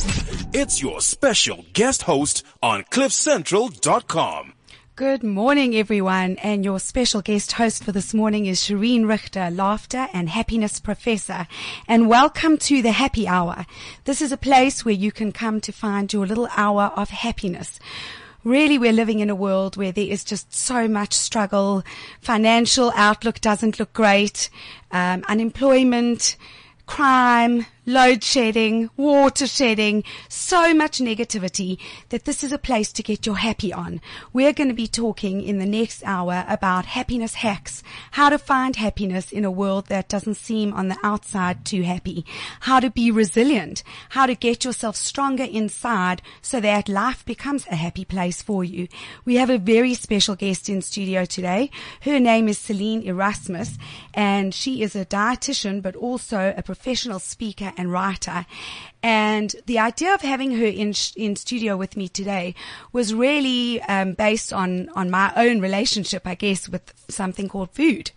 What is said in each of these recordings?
It's your special guest host on CliffCentral.com. Good morning, everyone. And your special guest host for this morning is Shireen Richter, laughter and happiness professor. And welcome to the happy hour. This is a place where you can come to find your little hour of happiness. Really, we're living in a world where there is just so much struggle. Financial outlook doesn't look great. Um, unemployment, crime, load shedding, water shedding, so much negativity that this is a place to get your happy on. We're going to be talking in the next hour about happiness hacks, how to find happiness in a world that doesn't seem on the outside too happy, how to be resilient, how to get yourself stronger inside so that life becomes a happy place for you. We have a very special guest in studio today. Her name is Celine Erasmus and she is a dietitian but also a professional speaker and writer. And the idea of having her in in studio with me today was really um, based on on my own relationship, I guess, with something called food.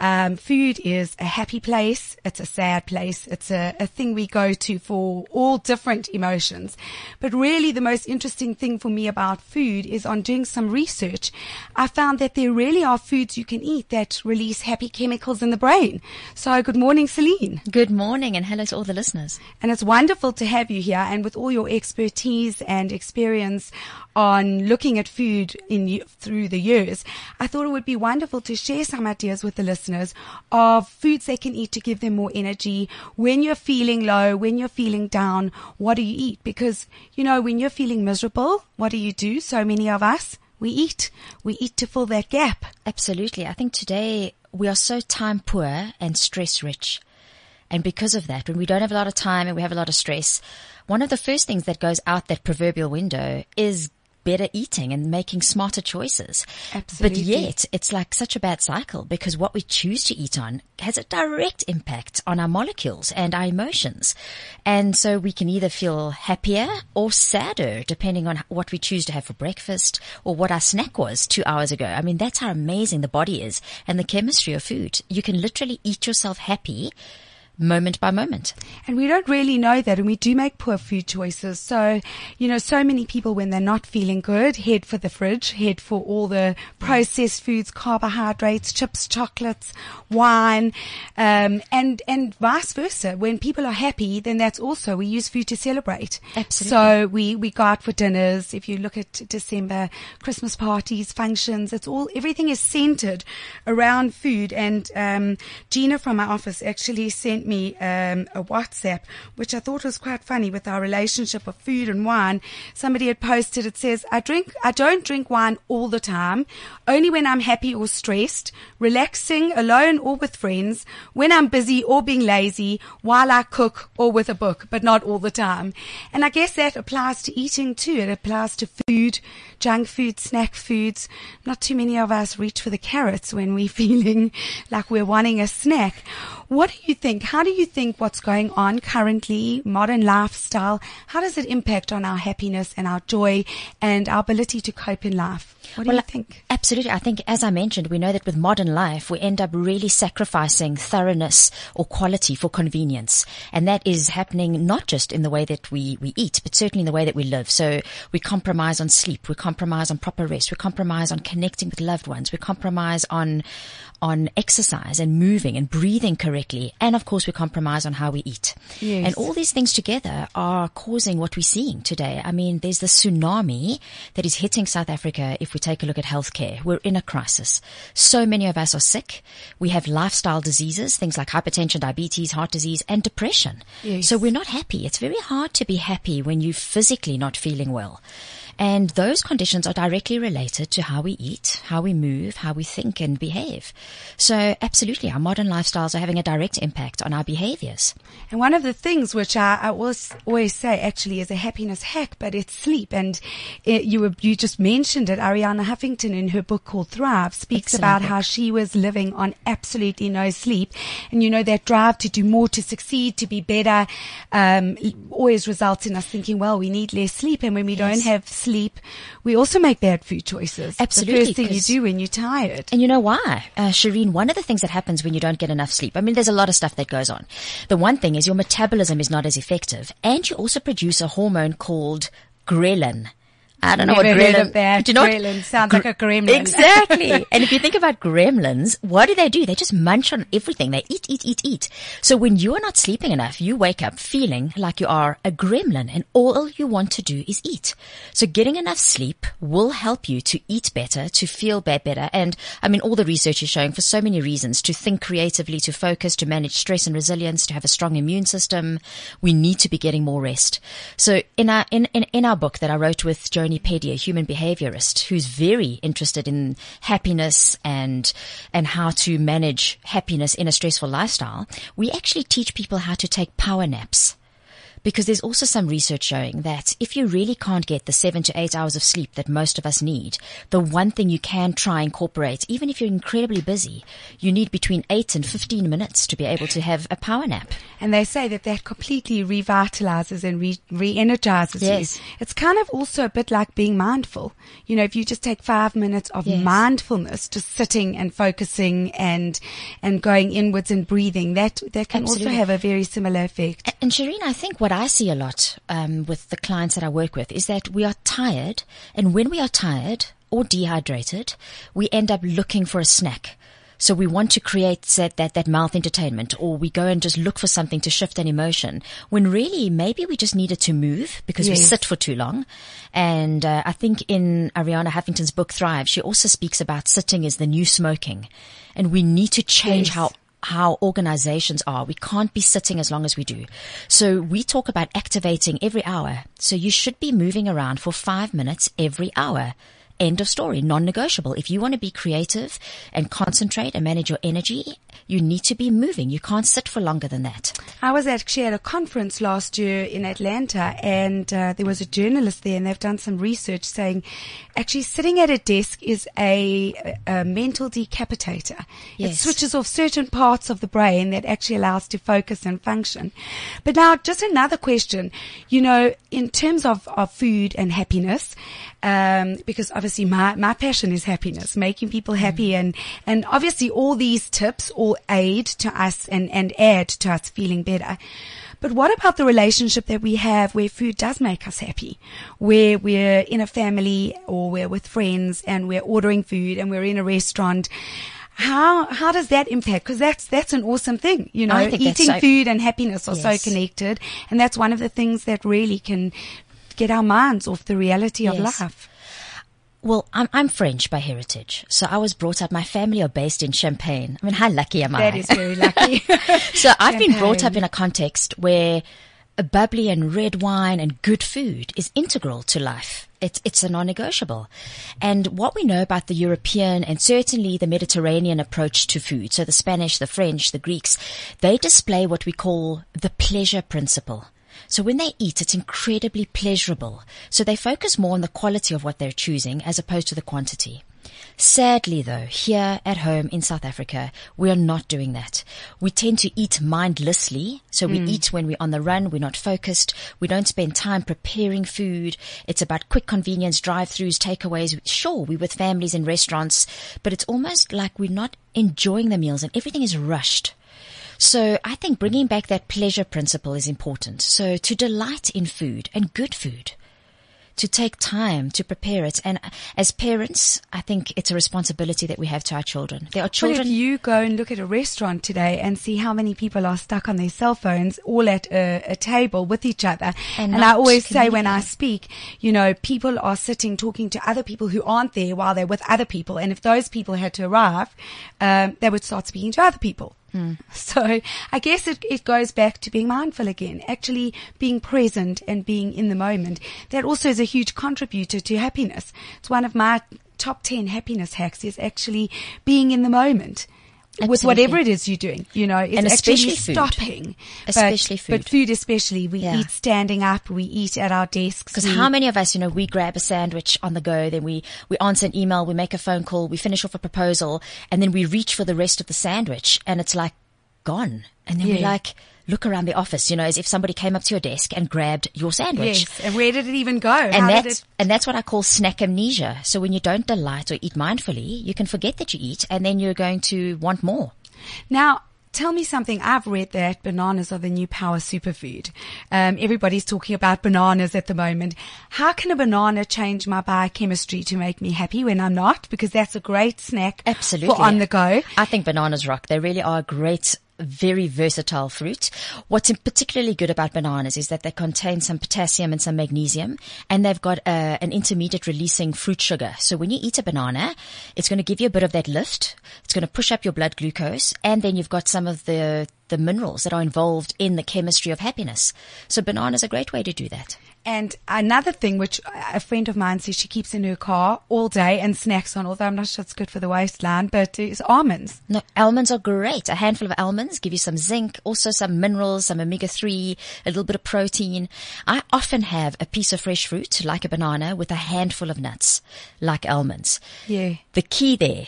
Um, food is a happy place. It's a sad place. It's a, a thing we go to for all different emotions. But really, the most interesting thing for me about food is on doing some research. I found that there really are foods you can eat that release happy chemicals in the brain. So, good morning, Celine. Good morning, and hello to all the listeners. And it's wonderful to have you here and with all your expertise and experience on looking at food in through the years, I thought it would be wonderful to share some ideas with the listeners of foods they can eat to give them more energy when you're feeling low, when you're feeling down. What do you eat? Because you know when you're feeling miserable, what do you do? So many of us we eat. We eat to fill that gap. Absolutely. I think today we are so time poor and stress rich. And because of that, when we don't have a lot of time and we have a lot of stress, one of the first things that goes out that proverbial window is better eating and making smarter choices. Absolutely. But yet it's like such a bad cycle because what we choose to eat on has a direct impact on our molecules and our emotions. And so we can either feel happier or sadder depending on what we choose to have for breakfast or what our snack was two hours ago. I mean, that's how amazing the body is and the chemistry of food. You can literally eat yourself happy moment by moment. And we don't really know that and we do make poor food choices. So, you know, so many people when they're not feeling good head for the fridge, head for all the processed foods, carbohydrates, chips, chocolates, wine, um, and, and vice versa. When people are happy, then that's also, we use food to celebrate. Absolutely. So we, we go out for dinners. If you look at December, Christmas parties, functions, it's all, everything is centered around food. And, um, Gina from our office actually sent me um, a WhatsApp, which I thought was quite funny with our relationship of food and wine. Somebody had posted, it says, I drink, I don't drink wine all the time, only when I'm happy or stressed, relaxing, alone or with friends, when I'm busy or being lazy, while I cook or with a book, but not all the time. And I guess that applies to eating too. It applies to food, junk food, snack foods. Not too many of us reach for the carrots when we're feeling like we're wanting a snack. What do you think? How do you think what's going on currently, modern lifestyle, how does it impact on our happiness and our joy and our ability to cope in life? What do well, you think? Absolutely. I think, as I mentioned, we know that with modern life, we end up really sacrificing thoroughness or quality for convenience. And that is happening not just in the way that we, we eat, but certainly in the way that we live. So we compromise on sleep. We compromise on proper rest. We compromise on connecting with loved ones. We compromise on, on exercise and moving and breathing correctly. And of course, we compromise on how we eat. Yes. And all these things together are causing what we're seeing today. I mean, there's the tsunami that is hitting South Africa if we take a look at healthcare. We're in a crisis. So many of us are sick. We have lifestyle diseases, things like hypertension, diabetes, heart disease, and depression. Yes. So we're not happy. It's very hard to be happy when you're physically not feeling well. And those conditions are directly related to how we eat, how we move, how we think and behave. So absolutely, our modern lifestyles are having a direct impact on our behaviors. And one of the things which I, I always, always say actually is a happiness hack, but it's sleep. And it, you were, you just mentioned it. Arianna Huffington in her book called Thrive speaks Excellent about book. how she was living on absolutely no sleep. And you know, that drive to do more, to succeed, to be better, um, always results in us thinking, well, we need less sleep. And when we don't have sleep, we also make bad food choices. Absolutely, The first thing you do when you're tired. And you know why? Uh, Shireen, one of the things that happens when you don't get enough sleep, I mean, there's a lot of stuff that goes on. The one thing is your metabolism is not as effective and you also produce a hormone called ghrelin. I don't know Never what heard ghrelin of that. Do you know Ghrelin sounds like a gremlin. Exactly. and if you think about gremlins, what do they do? They just munch on everything. They eat, eat, eat, eat. So when you are not sleeping enough, you wake up feeling like you are a gremlin and all you want to do is eat. So getting enough sleep will help you to eat better, to feel be- better. And I mean, all the research is showing for so many reasons to think creatively, to focus, to manage stress and resilience, to have a strong immune system. We need to be getting more rest. So in our, in, in, in our book that I wrote with Joni Petty, a human behaviorist who's very interested in happiness and, and how to manage happiness in a stressful lifestyle, we actually teach people how to take power naps. Because there's also some research showing that if you really can't get the seven to eight hours of sleep that most of us need, the one thing you can try incorporate, even if you're incredibly busy, you need between eight and 15 minutes to be able to have a power nap. And they say that that completely revitalizes and re- re-energizes Yes. you. It's kind of also a bit like being mindful. You know, if you just take five minutes of Yes. mindfulness, just sitting and focusing and, and going inwards and breathing, that, that can Absolutely. also have a very similar effect. And Shireen, I think what I see a lot um, with the clients that I work with is that we are tired, and when we are tired or dehydrated, we end up looking for a snack. So we want to create that, that, that mouth entertainment or we go and just look for something to shift an emotion when really maybe we just needed to move because we sit for too long. And uh, I think in Arianna Huffington's book Thrive, she also speaks about sitting is the new smoking and we need to change Yes. how how organizations are. We can't be sitting as long as we do. So we talk about activating every hour. So you should be moving around for five minutes every hour. End of story. Non-negotiable. If you want to be creative and concentrate and manage your energy, you need to be moving. You can't sit for longer than that. I was actually at a conference last year in Atlanta and uh, there was a journalist there and they've done some research saying actually sitting at a desk is a, a mental decapitator. It switches off certain parts of the brain that actually allows to focus and function. But now just another question, you know, in terms of, of food and happiness, um, because obviously my, my passion is happiness, making people happy and, and obviously all these tips all aid to us and, and add to us feeling better. But what about the relationship that we have where food does make us happy? Where we're in a family or we're with friends and we're ordering food and we're in a restaurant. How, how does that impact? Cause that's, that's an awesome thing. You know, I think that's eating so- food and happiness are Yes. so connected. And that's one of the things that really can get our minds off the reality of life. Well, I'm, I'm French by heritage. So I was brought up, my family are based in Champagne. I mean, how lucky am I? That is very lucky. So I've been brought up in a context where a bubbly and red wine and good food is integral to life. It's, it's a non-negotiable. And what we know about the European and certainly the Mediterranean approach to food, so the Spanish, the French, the Greeks, they display what we call the pleasure principle. So when they eat, it's incredibly pleasurable. So they focus more on the quality of what they're choosing as opposed to the quantity. Sadly though, here at home in South Africa, we are not doing that. We tend to eat mindlessly. So we hmm. eat when we're on the run. We're not focused. We don't spend time preparing food. It's about quick convenience, drive-throughs, takeaways. Sure, we're with families in restaurants, but it's almost like we're not enjoying the meals and everything is rushed. So I think bringing back that pleasure principle is important. So to delight in food and good food, to take time to prepare it. And as parents, I think it's a responsibility that we have to our children. There are But if you go and look at a restaurant today and see how many people are stuck on their cell phones all at a, a table with each other. And And, I always say when I speak, you know, people are sitting talking to other people who aren't there while they're with other people. And if those people had to arrive, um, they would start speaking to other people. Mm. So I guess it, it goes back to being mindful again, actually being present and being in the moment. That also is a huge contributor to happiness. It's one of my top 10 happiness hacks is actually being in the moment. With whatever it is you're doing, you know, it's And actually especially food. stopping. Especially but, food. But food especially. We Yeah. eat standing up, we eat at our desks. Because how many of us, you know, we grab a sandwich on the go, then we, we answer an email, we make a phone call, we finish off a proposal, and then we reach for the rest of the sandwich, and it's like gone. And then we're like look around the office, you know, as if somebody came up to your desk and grabbed your sandwich. Yes. And where did it even go? And How did that's, it? and that's what I call snack amnesia. So when you don't delight or eat mindfully, you can forget that you eat and then you're going to want more. Now, tell me something. I've read that bananas are the new power superfood. Um, everybody's talking about bananas at the moment. How can a banana change my biochemistry to make me happy when I'm not? Because that's a great snack Absolutely. for on the go. I think bananas rock. They really are a great, very versatile fruit. What's particularly good about bananas is that they contain some potassium and some magnesium, and they've got uh, an intermediate releasing fruit sugar. So when you eat a banana, it's going to give you a bit of that lift. It's going to push up your blood glucose, and then you've got some of the the minerals that are involved in the chemistry of happiness. So banana's are a great way to do that. And another thing, which a friend of mine says she keeps in her car all day and snacks on, although I'm not sure it's good for the waistline, but it's almonds. No, almonds are great. A handful of almonds give you some zinc, also some minerals, some omega-3, a little bit of protein. I often have a piece of fresh fruit, like a banana, with a handful of nuts, like almonds. Yeah. The key there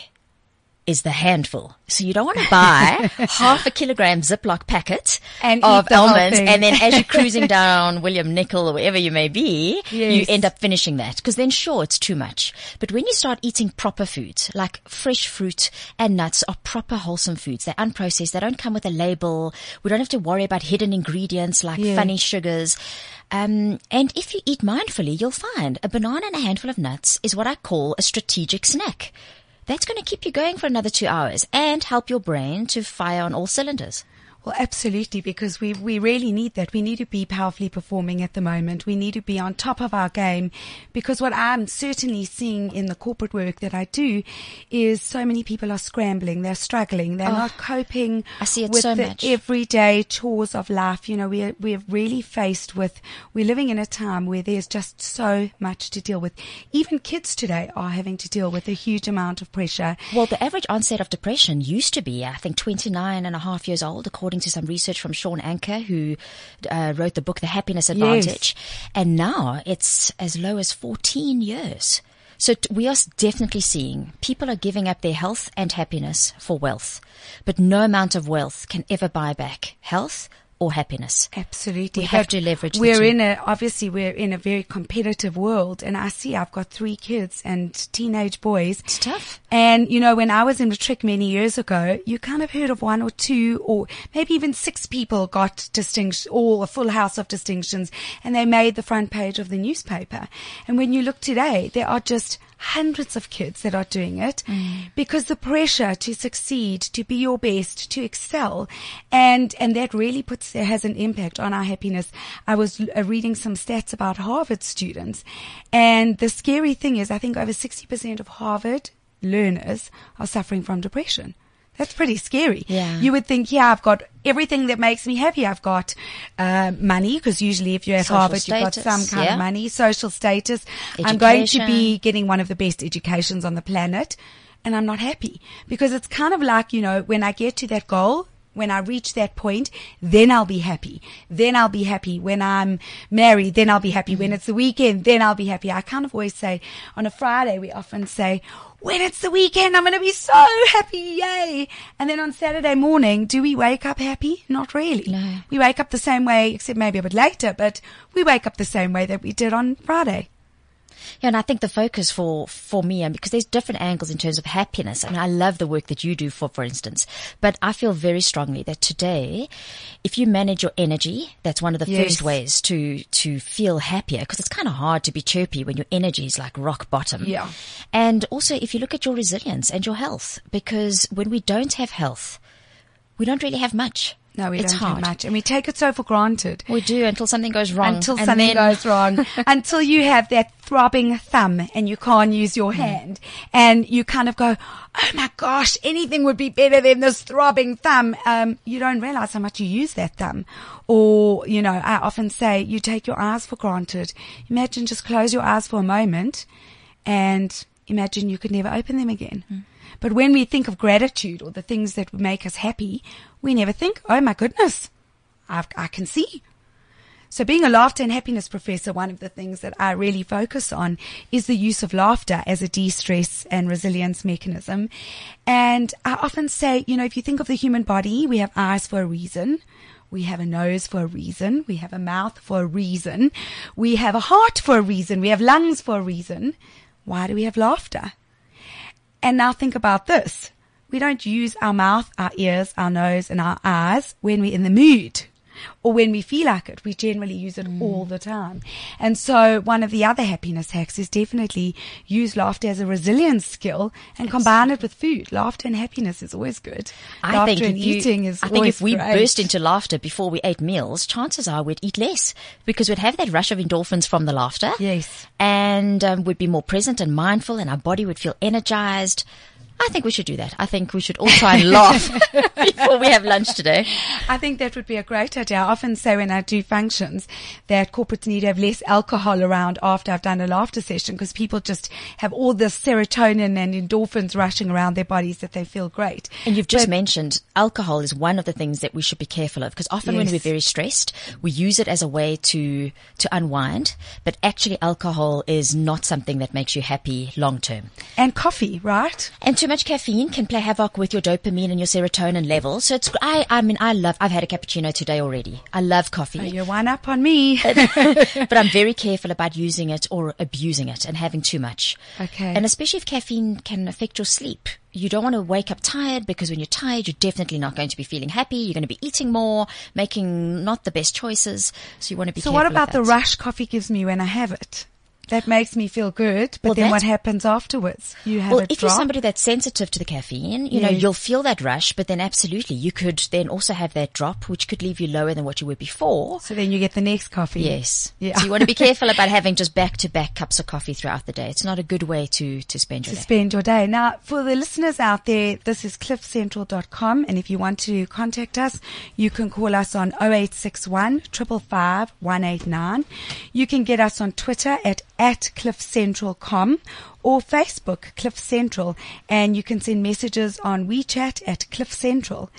is the handful. So you don't want to buy half a kilogram Ziploc packet And of eat the whole almonds and then as you're cruising down William Nicol or wherever you may be, you end up finishing that because then sure it's too much. But when you start eating proper foods, like fresh fruit and nuts are proper wholesome foods. They're unprocessed. They don't come with a label. We don't have to worry about hidden ingredients like Yeah. funny sugars. Um, and if you eat mindfully, you'll find a banana and a handful of nuts is what I call a strategic snack. That's going to keep you going for another two hours and help your brain to fire on all cylinders. Well, absolutely, because we, we really need that. We need to be powerfully performing at the moment. We need to be on top of our game because what I'm certainly seeing in the corporate work that I do is so many people are scrambling. They're struggling. They're not oh, coping I see it with so the much. everyday chores of life. You know, we're, we're really faced with, we're living in a time where there's just so much to deal with. Even kids today are having to deal with a huge amount of pressure. Well, the average onset of depression used to be, I think, 29 and a half years old, according to some research from Shawn Achor, who uh, wrote the book The Happiness Advantage. And now it's as low as 14 years. So t- we are definitely seeing people are giving up their health and happiness for wealth, but no amount of wealth can ever buy back health or happiness. Absolutely. We have to leverage the We're in a, obviously we're in a very competitive world and I see I've got three kids and teenage boys. It's tough. And, you know, when I was in Matric many years ago, you kind of heard of one or two or maybe even six people got distinction or a full house of distinctions and they made the front page of the newspaper. And when you look today, there are just hundreds of kids that are doing it because the pressure to succeed, to be your best, to excel, and and that really puts has an impact on our happiness. I was uh, reading some stats about Harvard students, and the scary thing is, I think over sixty percent of Harvard learners are suffering from depression. That's pretty scary. Yeah. You would think, yeah, I've got everything that makes me happy. I've got uh, money because usually if you're at Social Harvard, you've got some kind yeah. of money, social status. Education. I'm going to be getting one of the best educations on the planet and I'm not happy because it's kind of like, you know, when I get to that goal, when I reach that point, then I'll be happy. Then I'll be happy. When I'm married, then I'll be happy. When it's the weekend, then I'll be happy. I kind of always say on a Friday, we often say, when it's the weekend, I'm going to be so happy. Yay. And then on Saturday morning, do we wake up happy? Not really. No. We wake up the same way, except maybe a bit later, but we wake up the same way that we did on Friday. Yeah, and I think the focus for, for me, and because there's different angles in terms of happiness. I mean, I love the work that you do for, for instance, but I feel very strongly that today, if you manage your energy, that's one of the Yes. first ways to, to feel happier because it's kind of hard to be chirpy when your energy is like rock bottom. Yeah. And also if you look at your resilience and your health, because when we don't have health, we don't really have much. No, we it's don't hard. have much, and we take it so for granted. We do until something goes wrong. Until And something then- goes wrong, until you have that throbbing thumb and you can't use your hand, and you kind of go, "Oh my gosh, anything would be better than this throbbing thumb." Um, you don't realize how much you use that thumb, or you know, I often say you take your eyes for granted. Imagine just close your eyes for a moment, and imagine you could never open them again. But when we think of gratitude or the things that make us happy, we never think, "Oh my goodness, I've, I can see." So being a laughter and happiness professor, one of the things that I really focus on is the use of laughter as a de-stress and resilience mechanism. And I often say, you know, if you think of the human body, we have eyes for a reason. We have a nose for a reason. We have a mouth for a reason. We have a heart for a reason. We have lungs for a reason. Why do we have laughter? And now think about this. We don't use our mouth, our ears, our nose, and our eyes when we're in the mood or when we feel like it, we generally use it mm. all the time. And so one of the other happiness hacks is definitely use laughter as a resilience skill and yes. combine it with food. Laughter and happiness is always good. I laughter think and you, eating is I think if we great. burst into laughter before we ate meals, chances are we'd eat less because we'd have that rush of endorphins from the laughter. Yes. And um, we'd be more present and mindful and our body would feel energized. I think we should do that. I think we should all try and laugh before we have lunch today. I think that would be a great idea. I often say when I do functions that corporates need to have less alcohol around after I've done a laughter session because people just have all this serotonin and endorphins rushing around their bodies that they feel great. And you've just but, mentioned alcohol is one of the things that we should be careful of because often yes. when we're very stressed, we use it as a way to, to unwind, but actually alcohol is not something that makes you happy long term. And coffee, right? And to much caffeine can play havoc with your dopamine and your serotonin levels. So it's, I, I mean, I love, I've had a cappuccino today already. I love coffee. Oh, you're one up on me. but I'm very careful about using it or abusing it and having too much. Okay. And especially if caffeine can affect your sleep. You don't want to wake up tired because when you're tired, you're definitely not going to be feeling happy. You're going to be eating more, making not the best choices. So you want to be So what about the rush coffee gives me when I have it? That makes me feel good, but well, then what happens afterwards? You have well, if drop. you're somebody that's sensitive to the caffeine, you yes. know, you'll feel that rush, but then absolutely, you could then also have that drop, which could leave you lower than what you were before. So then you get the next coffee. Yes. Yeah. So you want to be careful about having just back to back cups of coffee throughout the day. It's not a good way to, to spend your to day. spend your day. Now, for the listeners out there, this is cliffcentral.com. And if you want to contact us, you can call us on 0861 555 189. You can get us on Twitter at at cliffcentral.com or Facebook Cliff Central and you can send messages on WeChat at Cliff Central.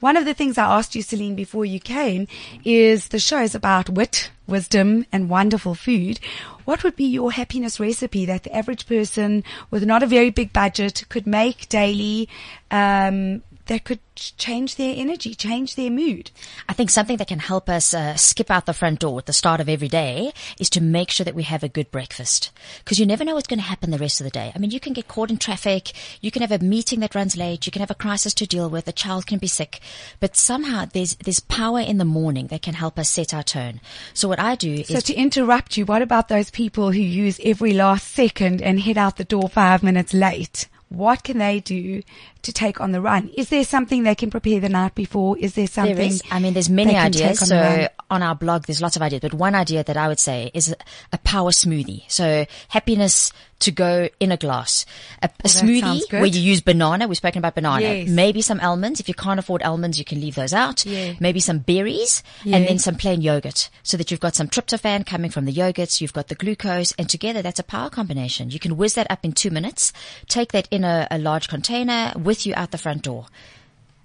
One of the things I asked you, Celine, before you came is the show is about wit, wisdom and wonderful food. What would be your happiness recipe that the average person with not a very big budget could make daily, um, that could change their energy, change their mood. I think something that can help us uh, skip out the front door at the start of every day is to make sure that we have a good breakfast because you never know what's going to happen the rest of the day. I mean, you can get caught in traffic, you can have a meeting that runs late, you can have a crisis to deal with, a child can be sick, but somehow there's there's power in the morning that can help us set our tone. So what I do so is to interrupt you. What about those people who use every last second and head out the door five minutes late? what can they do to take on the run? Is there something they can prepare the night before? Is there something? There is. I mean, there's many ideas. On so on our blog, there's lots of ideas, but one idea that I would say is a power smoothie. So happiness to go in a glass. A, a oh, smoothie where you use banana. We've spoken about banana. Yes. Maybe some almonds. If you can't afford almonds, you can leave those out. Yeah. Maybe some berries yeah. and then some plain yogurt so that you've got some tryptophan coming from the yogurts. You've got the glucose and together that's a power combination. You can whiz that up in two minutes. Take that in a, a large container with you out the front door.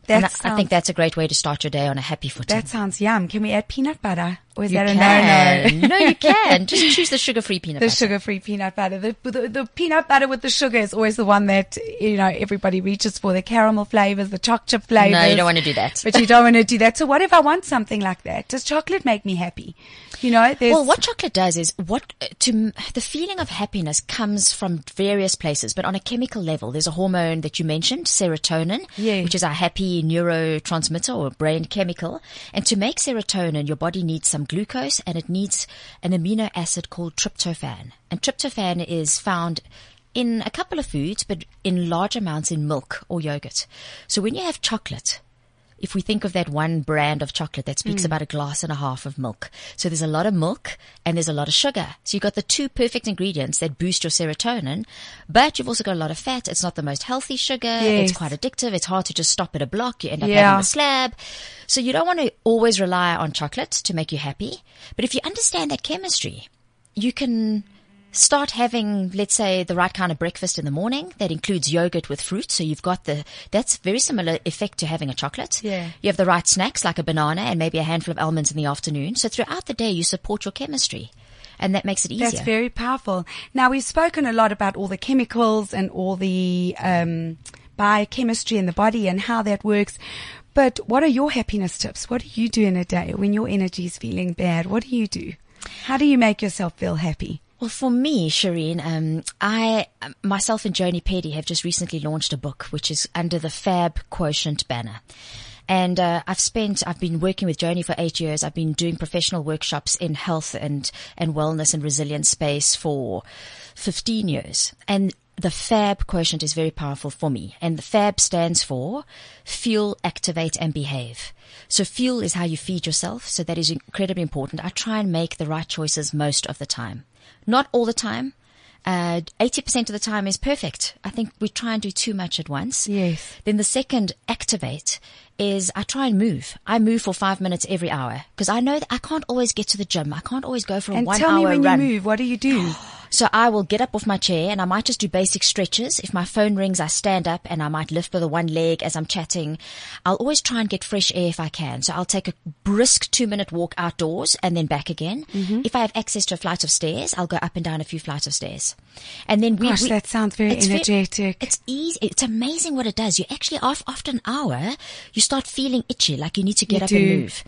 I, sounds, I think that's a great way to start your day on a happy footing. That sounds yum. Can we add peanut butter? Or is you that a can. no no? no, you can. Just choose the sugar-free peanut the butter. The sugar-free peanut butter. The, the, the, peanut butter with the sugar is always the one that, you know, everybody reaches for. The caramel flavors, the chocolate chip flavors. No, you don't want to do that. But you don't want to do that. So what if I want something like that? Does chocolate make me happy? You know, well, what chocolate does is what uh, to the feeling of happiness comes from various places, but on a chemical level, there's a hormone that you mentioned, serotonin, yeah. which is our happy neurotransmitter or brain chemical. And to make serotonin, your body needs some glucose and it needs an amino acid called tryptophan. And tryptophan is found in a couple of foods, but in large amounts in milk or yogurt. So when you have chocolate, if we think of that one brand of chocolate that speaks mm. about a glass and a half of milk. So there's a lot of milk and there's a lot of sugar. So you've got the two perfect ingredients that boost your serotonin, but you've also got a lot of fat. It's not the most healthy sugar. Yes. It's quite addictive. It's hard to just stop at a block. You end up yeah. having a slab. So you don't want to always rely on chocolate to make you happy. But if you understand that chemistry, you can start having, let's say, the right kind of breakfast in the morning. That includes yogurt with fruit. So you've got the, that's very similar effect to having a chocolate. Yeah. You have the right snacks like a banana and maybe a handful of almonds in the afternoon. So throughout the day, you support your chemistry and that makes it easier. That's very powerful. Now we've spoken a lot about all the chemicals and all the, um, biochemistry in the body and how that works. But what are your happiness tips? What do you do in a day when your energy is feeling bad? What do you do? How do you make yourself feel happy? Well, for me, Shireen, um, I myself and Joni Petty have just recently launched a book, which is under the Fab Quotient banner. And uh, I've spent, I've been working with Joni for eight years. I've been doing professional workshops in health and and wellness and resilience space for fifteen years. And the FAB quotient is very powerful for me. And the FAB stands for fuel, activate, and behave. So fuel is how you feed yourself. So that is incredibly important. I try and make the right choices most of the time. Not all the time. Uh, 80% of the time is perfect. I think we try and do too much at once. Yes. Then the second, activate, is I try and move. I move for five minutes every hour because I know that I can't always get to the gym. I can't always go for a and one tell me when run. you move, what do you do? So I will get up off my chair and I might just do basic stretches. If my phone rings, I stand up and I might lift with the one leg as I'm chatting. I'll always try and get fresh air if I can. So I'll take a brisk two minute walk outdoors and then back again. Mm-hmm. If I have access to a flight of stairs, I'll go up and down a few flights of stairs. And then we, Gosh, we- that sounds very it's energetic. it's easy. It's amazing what it does. You actually, af- after an hour, you start feeling itchy, like you need to get You up do. and move.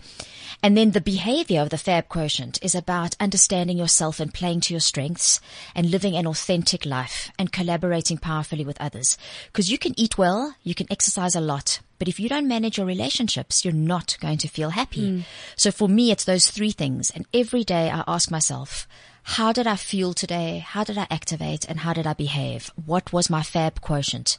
And then the behavior of the FAB quotient is about understanding yourself and playing to your strengths and living an authentic life and collaborating powerfully with others. Because you can eat well, you can exercise a lot, but if you don't manage your relationships, you're not going to feel happy. Hmm. So for me, it's those three things. And every day I ask myself, how did I feel today? How did I activate? And how did I behave? What was my FAB quotient?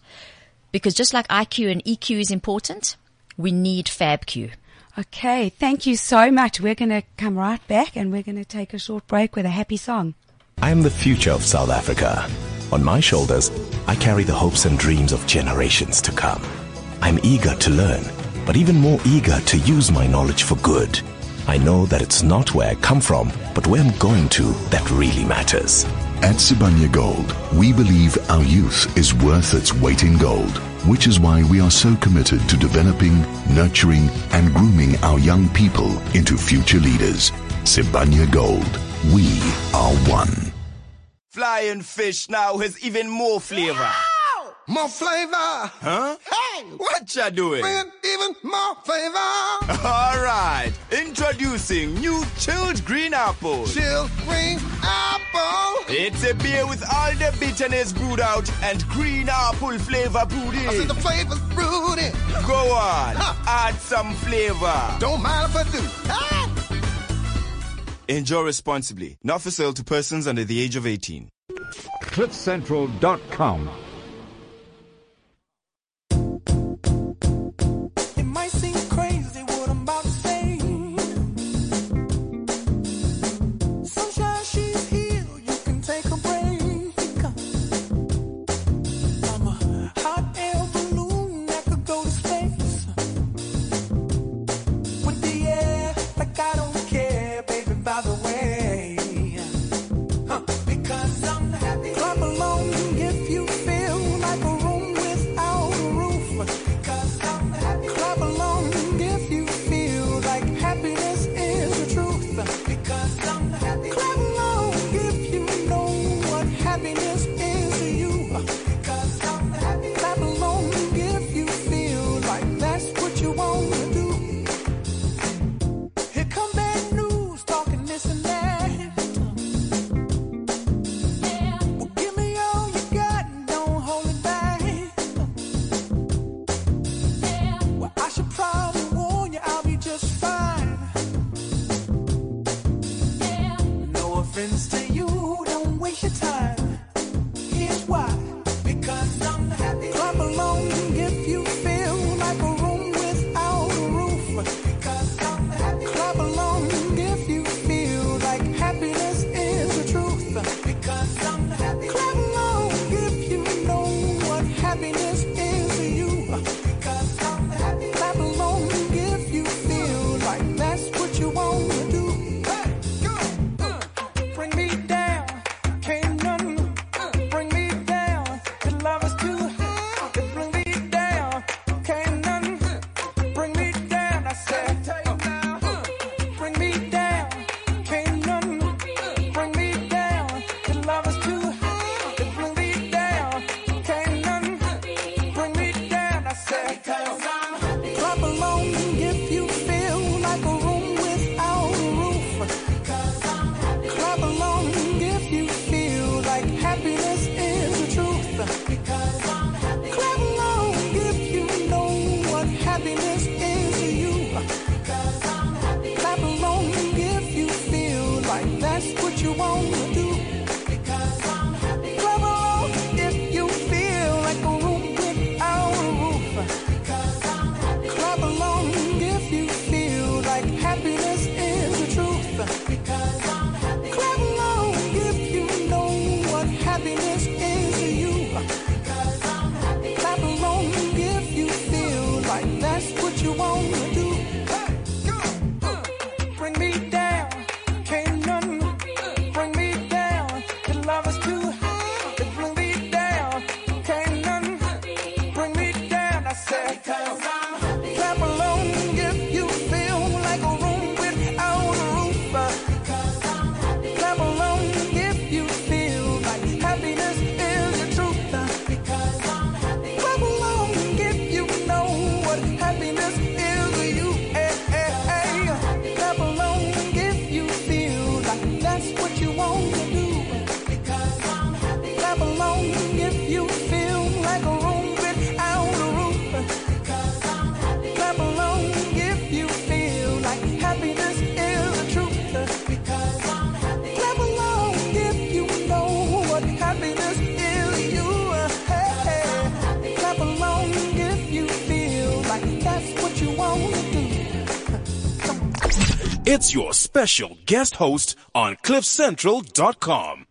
Because just like IQ and EQ is important, we need FABQ. Okay, thank you so much. We're going to come right back and we're going to take a short break with a happy song. I am the future of South Africa. On my shoulders, I carry the hopes and dreams of generations to come. I'm eager to learn, but even more eager to use my knowledge for good. I know that it's not where I come from, but where I'm going to that really matters. At Sibanye Gold, we believe our youth is worth its weight in gold, which is why we are so committed to developing, nurturing, and grooming our young people into future leaders. Sibanye Gold, we are one. Flying fish now has even more flavor. More flavor. Huh? Hey, What ya doing? man, even more flavor. All right, introducing new chilled green apple. Chilled green apple. It's a beer with all the bitterness brewed out and green apple flavor brewed in. I see in. the flavors brewed in. Go on, Huh. add some flavor. Don't mind if I do. Enjoy responsibly. Not for sale to persons under the age of 18. CliffCentral.com. It's your special guest host on CliffCentral.com.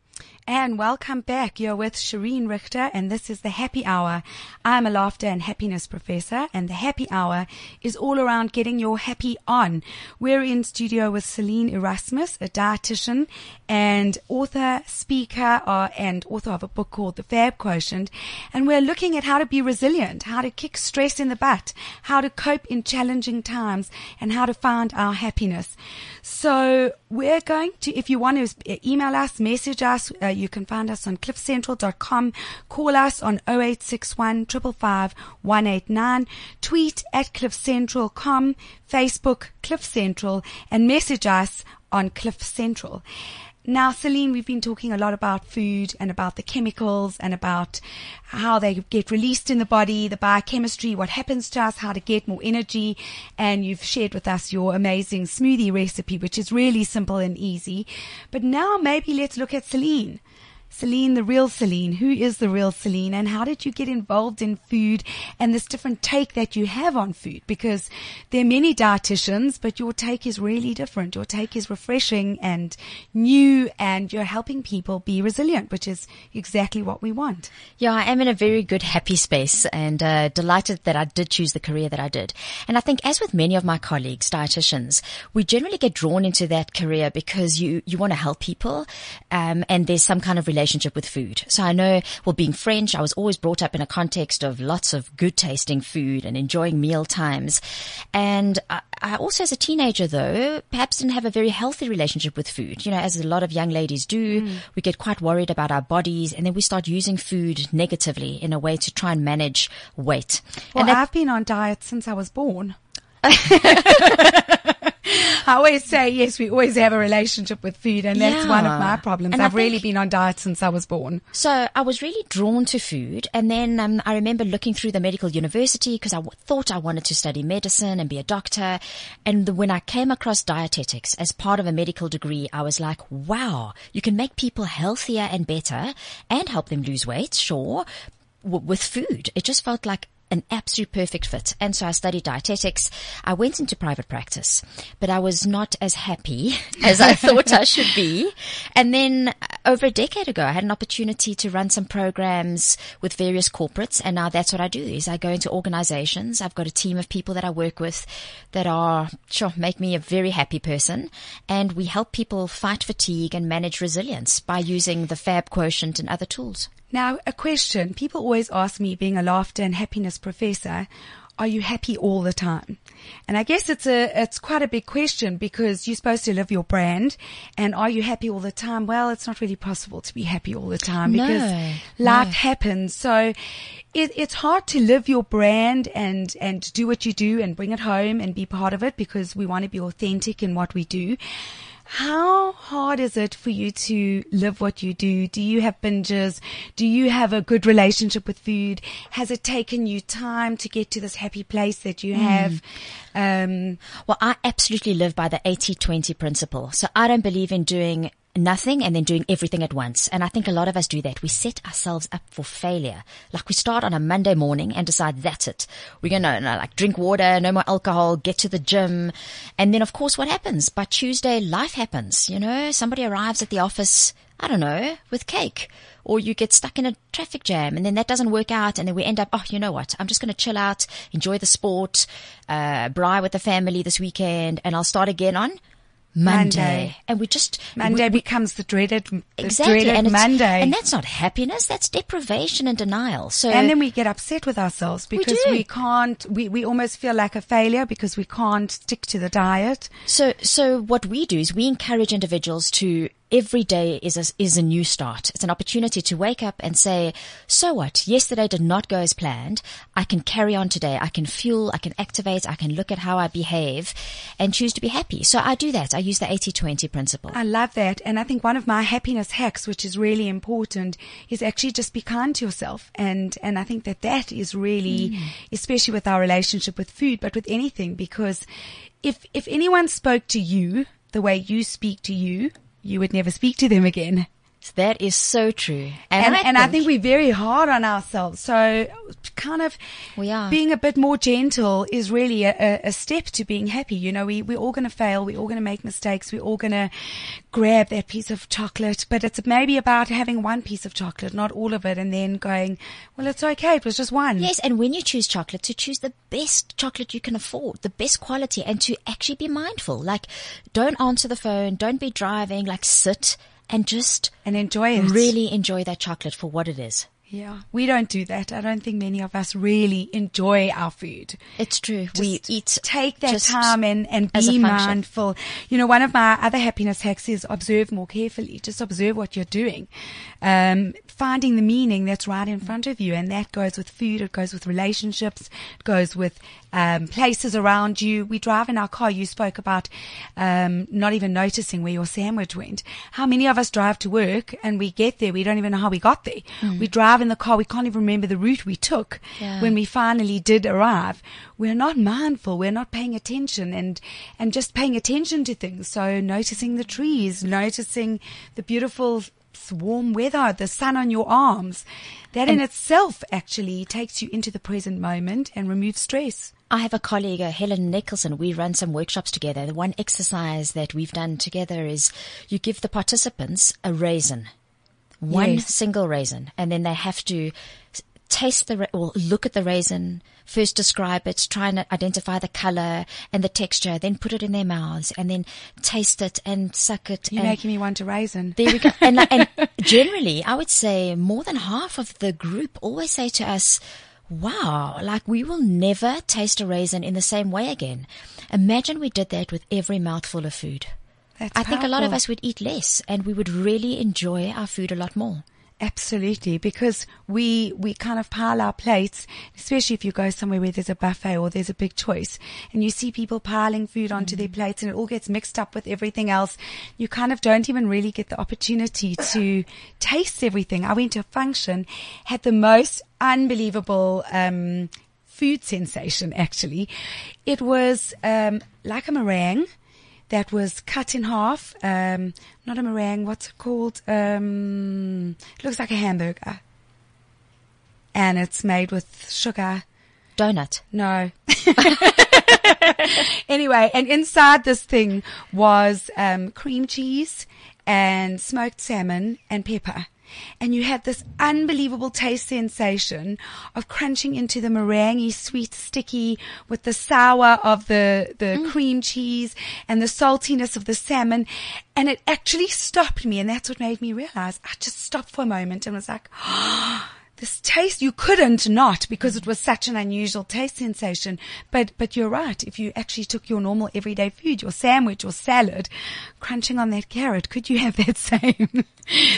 And welcome back. You're with Shireen Richter and this is the happy hour. I'm a laughter and happiness professor and the happy hour is all around getting your happy on. We're in studio with Celine Erasmus, a dietitian and author, speaker, uh, and author of a book called The Fab Quotient. And we're looking at how to be resilient, how to kick stress in the butt, how to cope in challenging times and how to find our happiness. So we're going to, if you want to email us, message us, uh, you can find us on cliffcentral.com. Call us on 0861 555 189. Tweet at cliffcentral.com. Facebook Cliff Central and message us on Cliff Central. Now, Celine, we've been talking a lot about food and about the chemicals and about how they get released in the body, the biochemistry, what happens to us, how to get more energy. And you've shared with us your amazing smoothie recipe, which is really simple and easy. But now maybe let's look at Celine. Celine, the real Celine. Who is the real Celine and how did you get involved in food and this different take that you have on food? Because there are many dietitians, but your take is really different. Your take is refreshing and new and you're helping people be resilient, which is exactly what we want. Yeah, I am in a very good, happy space and uh, delighted that I did choose the career that I did. And I think as with many of my colleagues, dietitians, we generally get drawn into that career because you, you want to help people. Um, and there's some kind of relationship with food. So I know, well, being French, I was always brought up in a context of lots of good tasting food and enjoying meal times. And I, I also, as a teenager though, perhaps didn't have a very healthy relationship with food. You know, as a lot of young ladies do, Mm. we get quite worried about our bodies and then we start using food negatively in a way to try and manage weight. Well, and that- I've been on diet since I was born. I always say, yes, we always have a relationship with food, and that's one of my problems. And I've really been on diet since I was born. So I was really drawn to food. And then um, I remember looking through the medical university because I w- thought I wanted to study medicine and be a doctor. And the, when I came across dietetics as part of a medical degree, I was like, wow, you can make people healthier and better and help them lose weight, sure, w- with food. It just felt like an absolute perfect fit. And so I studied dietetics. I went into private practice, but I was not as happy as I thought I should be. And then uh, over a decade ago, I had an opportunity to run some programs with various corporates. And now that's what I do is I go into organizations. I've got a team of people that I work with that are, sure, make me a very happy person. And we help people fight fatigue and manage resilience by using the FAB quotient and other tools. Now, a question. People always ask me, being a laughter and happiness professor, are you happy all the time? And I guess it's a, it's quite a big question because you're supposed to live your brand. And are you happy all the time? Well, it's not really possible to be happy all the time No, because life happens. So it, it's hard to live your brand and, and do what you do and bring it home and be part of it because we want to be authentic in what we do. How hard is it for you to live what you do? Do you have binges? Do you have a good relationship with food? Has it taken you time to get to this happy place that you have? Um, Well, I absolutely live by the 80-20 principle. So I don't believe in doing nothing and then doing everything at once. And I think a lot of us do that. We set ourselves up for failure. Like we start on a Monday morning and decide that's it. We're going to like drink water, no more alcohol, get to the gym. And then of course what happens? By Tuesday, life happens. You know, somebody arrives at the office, I don't know, with cake. Or you get stuck in a traffic jam and then that doesn't work out and then we end up, oh, you know what? I'm just going to chill out, enjoy the sport, uh, braai with the family this weekend and I'll start again on Monday. Monday. And we just, Monday we- we- becomes the dreaded, the exactly. dreaded and Monday. And that's not happiness. That's deprivation and denial. So, And then we get upset with ourselves because do. we, can't, we, we almost feel like a failure because we can't stick to the diet. So, so what we do is we encourage individuals to every day is a, is a new start. It's an opportunity to wake up and say, so what? Yesterday did not go as planned. I can carry on today. I can fuel. I can activate. I can look at how I behave and choose to be happy. So I do that. I use the 80-20 principle. I love that. And I think one of my happiness hacks, which is really important, is actually just be kind to yourself. And, and I think that that is really, mm. especially with our relationship with food, but with anything, because if, if anyone spoke to you the way you speak to you, you would never speak to them again. That is so true. And, and, I, think, we're very hard on ourselves. So kind of We are. being a bit more gentle is really a, a, a step to being happy. You know, we, we're all going to fail. We're all going to make mistakes. We're all going to grab that piece of chocolate, but it's maybe about having one piece of chocolate, not all of it, and then going, well, it's okay. It was just one. Yes, and when you choose chocolate, to choose the best chocolate you can afford, the best quality, and to actually be mindful. Like, don't answer the phone, don't be driving, like sit and just And enjoy it. really enjoy that chocolate for what it is. Yeah. We don't do that. I don't think many of us really enjoy our food. It's true. we eat. take that time and, and be mindful. You know, one of my other happiness hacks is observe more carefully. Just observe what you're doing. Um, finding the meaning that's right in front of you. And that goes with food. It goes with relationships. It goes with, um, places around you. We drive in our car. You spoke about, um, not even noticing where your sandwich went. How many of us drive to work and we get there? We don't even know how we got there. We drive in the car. We can't even remember the route we took Yeah. when we finally did arrive, we're not mindful. We're not paying attention and, and just paying attention to things. So noticing the trees, noticing the beautiful warm weather, the sun on your arms. That in itself actually takes you into the present moment and removes stress. I have a colleague, uh, Helen Nicholson. We run some workshops together. The one exercise that we've done together is you give the participants a raisin, one Yes. single raisin, and then they have to taste the ra- or look at the raisin, first describe it, try and identify the color and the texture, then put it in their mouths, and then taste it and suck it. You're and making me want a raisin. there we go. And, and generally, I would say more than half of the group always say to us, wow, like we will never taste a raisin in the same way again. Imagine we did that with every mouthful of food. That's I think a lot of us would eat less and we would really enjoy our food a lot more. Absolutely, because we we kind of pile our plates, especially if you go somewhere where there's a buffet or there's a big choice, and you see people piling food onto their plates, and it all gets mixed up with everything else. You kind of don't even really get the opportunity to taste everything. I went to a function, had the most unbelievable um, food sensation. Actually, it was um, like a meringue that was cut in half. Um, not a meringue. What's it called? Um, it looks like a hamburger, and it's made with sugar. Donut. No. anyway, and inside this thing was um, cream cheese and smoked salmon and pepper. And you had this unbelievable taste sensation of crunching into the meringue, sweet, sticky, with the sour of the, the mm. cream cheese and the saltiness of the salmon. And it actually stopped me. And that's what made me realize I just stopped for a moment and was like, oh, this taste you couldn't not because it was such an unusual taste sensation. But but you're right. If you actually took your normal everyday food your sandwich or salad crunching on that carrot could you have that same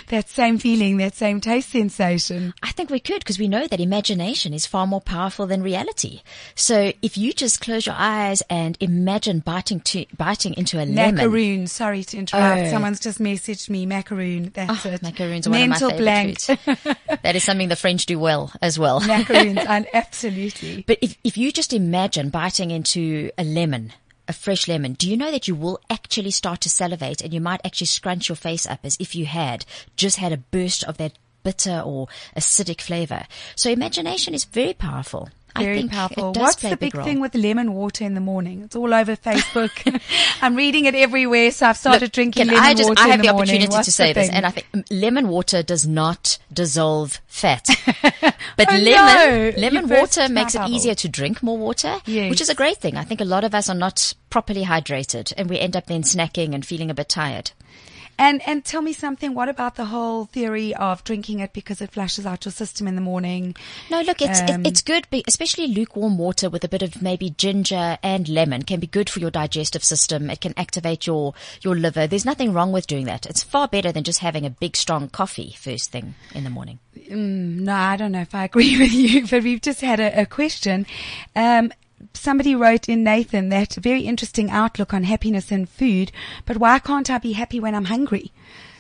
that same feeling that same taste sensation? I think we could because we know that imagination is far more powerful than reality. So if you just close your eyes and imagine biting to, biting into a lemon. macaroon. Sorry to interrupt. Oh. someone's just messaged me. Macaroon. That's Oh, it. macaroons are one of my blank favorite foods. that is something the French do well as well. macaroons and absolutely But if, if you just imagine biting into a lemon, a fresh lemon, do you know that you will actually start to salivate and you might actually scrunch your face up as if you had just had a burst of that bitter or acidic flavor. So imagination is very powerful. Very powerful. What's the big, big thing with lemon water in the morning? It's all over Facebook. I'm reading it everywhere, so I've started Look, drinking lemon I just, water I have the, the opportunity What's to say this, and I think lemon water does not dissolve fat, but Oh, lemon no. lemon You water makes it bubble. easier to drink more water, Yes. which is a great thing. I think a lot of us are not properly hydrated, and we end up then snacking and feeling a bit tired. And and tell me something. What about the whole theory of drinking it because it flushes out your system in the morning? No, look, it's Um, it's good, especially lukewarm water with a bit of maybe ginger and lemon can be good for your digestive system. It can activate your your liver. There's nothing wrong with doing that. It's far better than just having a big strong coffee first thing in the morning. No, I don't know if I agree with you, but we've just had a, a question. Um, somebody wrote in Nathan that very interesting outlook on happiness and food, but why can't I be happy when I'm hungry?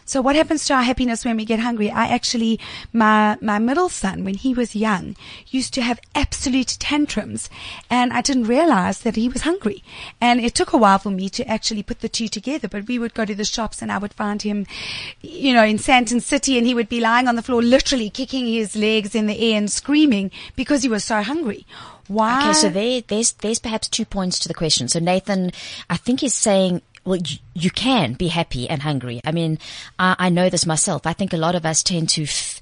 So what happens to our happiness when we get hungry? I actually, my, my middle son, when he was young, used to have absolute tantrums and I didn't realize that he was hungry. And it took a while for me to actually put the two together, but we would go to the shops and I would find him, you know, in Sandton City and he would be lying on the floor, literally kicking his legs in the air and screaming because he was so hungry. Why? Okay, so there, there's there's perhaps two points to the question. So Nathan, I think is saying, well, you, can be happy and hungry. I mean, I, I know this myself. I think a lot of us tend to. F-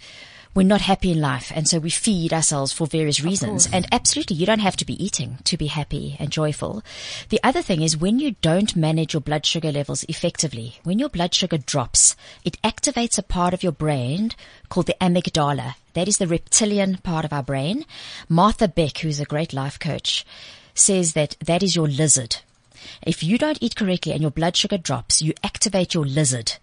we're not happy in life, and so we feed ourselves for various reasons. And absolutely, you don't have to be eating to be happy and joyful. The other thing is when you don't manage your blood sugar levels effectively, when your blood sugar drops, it activates a part of your brain called the amygdala. That is the reptilian part of our brain. Martha Beck, who's a great life coach, says that that is your lizard. If you don't eat correctly and your blood sugar drops, you activate your lizard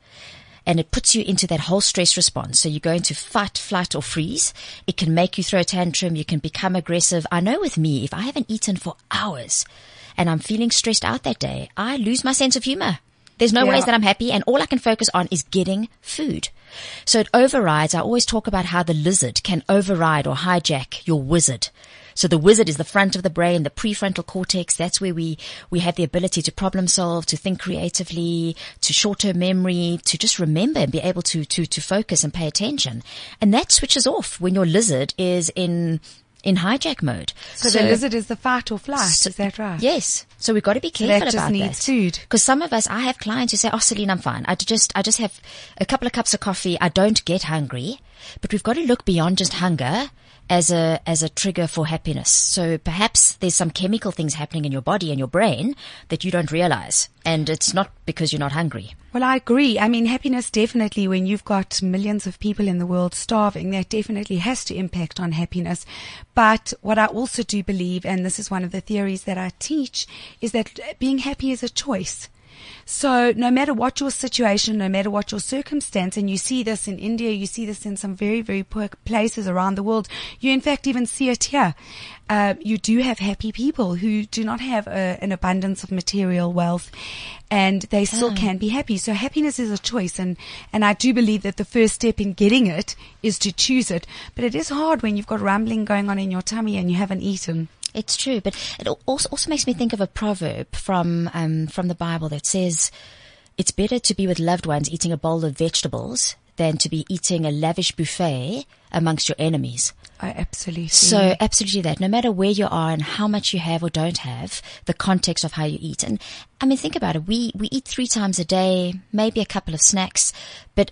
and it puts you into that whole stress response. So you go into fight, flight or freeze. It can make you throw a tantrum. You can become aggressive. I know with me, if I haven't eaten for hours and I'm feeling stressed out that day, I lose my sense of humor. There's no Yeah. ways that I'm happy and all I can focus on is getting food. So it overrides. I always talk about how the lizard can override or hijack your wizard. So the wizard is the front of the brain, the prefrontal cortex. That's where we, we have the ability to problem solve, to think creatively, to short-term memory, to just remember and be able to, to, to focus and pay attention. And that switches off when your lizard is in, in hijack mode. so, the lizard is the fight or flight. is that right? Yes. So we've got to be So careful that just about needs that. food. Because some of us, I have clients who say, "Oh, Celynn, I'm fine. I just, I just have a couple of cups of coffee. I don't get hungry." But we've got to look beyond just hunger as a as a trigger for happiness. So perhaps there's some chemical things happening in your body and your brain that you don't realize, and it's not because you're not hungry. Well, I agree. I mean, happiness definitely, when you've got millions of people in the world starving, that definitely has to impact on happiness. But what I also do believe, and this is one of the theories that I teach, is that being happy is a choice. So no matter what your situation, no matter what your circumstance, and you see this in India, you see this in some very, very poor places around the world. You in fact even see it here. Uh, you do have happy people who do not have a, an abundance of material wealth and they still can be happy. So happiness is a choice and, and I do believe that the first step in getting it is to choose it. But it is hard when you've got rumbling going on in your tummy and you haven't eaten. It's true, but it also also makes me think of a proverb from um, from the Bible that says, "It's better to be with loved ones eating a bowl of vegetables than to be eating a lavish buffet amongst your enemies." Oh, absolutely. So absolutely that. No matter where you are and how much you have or don't have, the context of how you eat. And I mean, think about it. We we eat three times a day, maybe a couple of snacks, but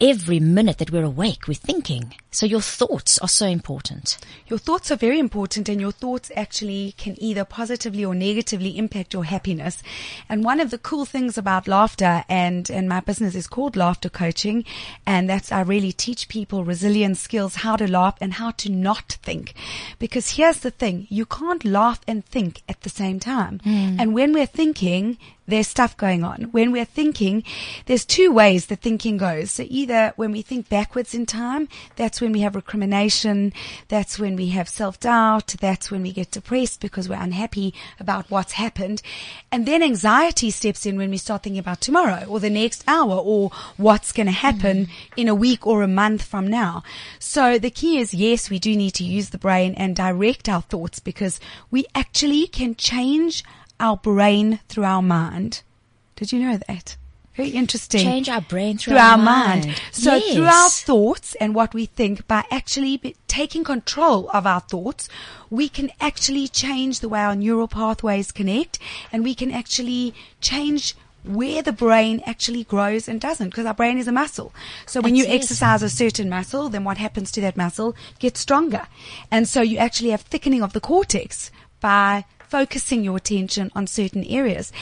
every minute that we're awake, we're thinking. So your thoughts are so important. Your thoughts are very important and your thoughts actually can either positively or negatively impact your happiness. And one of the cool things about laughter and, and my business is called laughter coaching. And that's, I really teach people resilience skills, how to laugh and how to not think. Because here's the thing, you can't laugh and think at the same time. Hmm. And when we're thinking, there's stuff going on. When we're thinking, there's two ways the thinking goes. So either when we think backwards in time, that's when we have recrimination. That's when we have self-doubt. That's when we get depressed because we're unhappy about what's happened. And then anxiety steps in when we start thinking about tomorrow or the next hour or what's going to happen mm-hmm. in a week or a month from now. So the key is yes, we do need to use the brain and direct our thoughts because we actually can change our brain through our mind. Did you know that? Very interesting. Change our brain through, through our mind. So Yes. through our thoughts and what we think, by actually taking control of our thoughts, we can actually change the way our neural pathways connect and we can actually change where the brain actually grows and doesn't because our brain is a muscle. So when you That's it. exercise a certain muscle, then what happens to that muscle gets stronger. And so you actually have thickening of the cortex by focusing your attention on certain areas.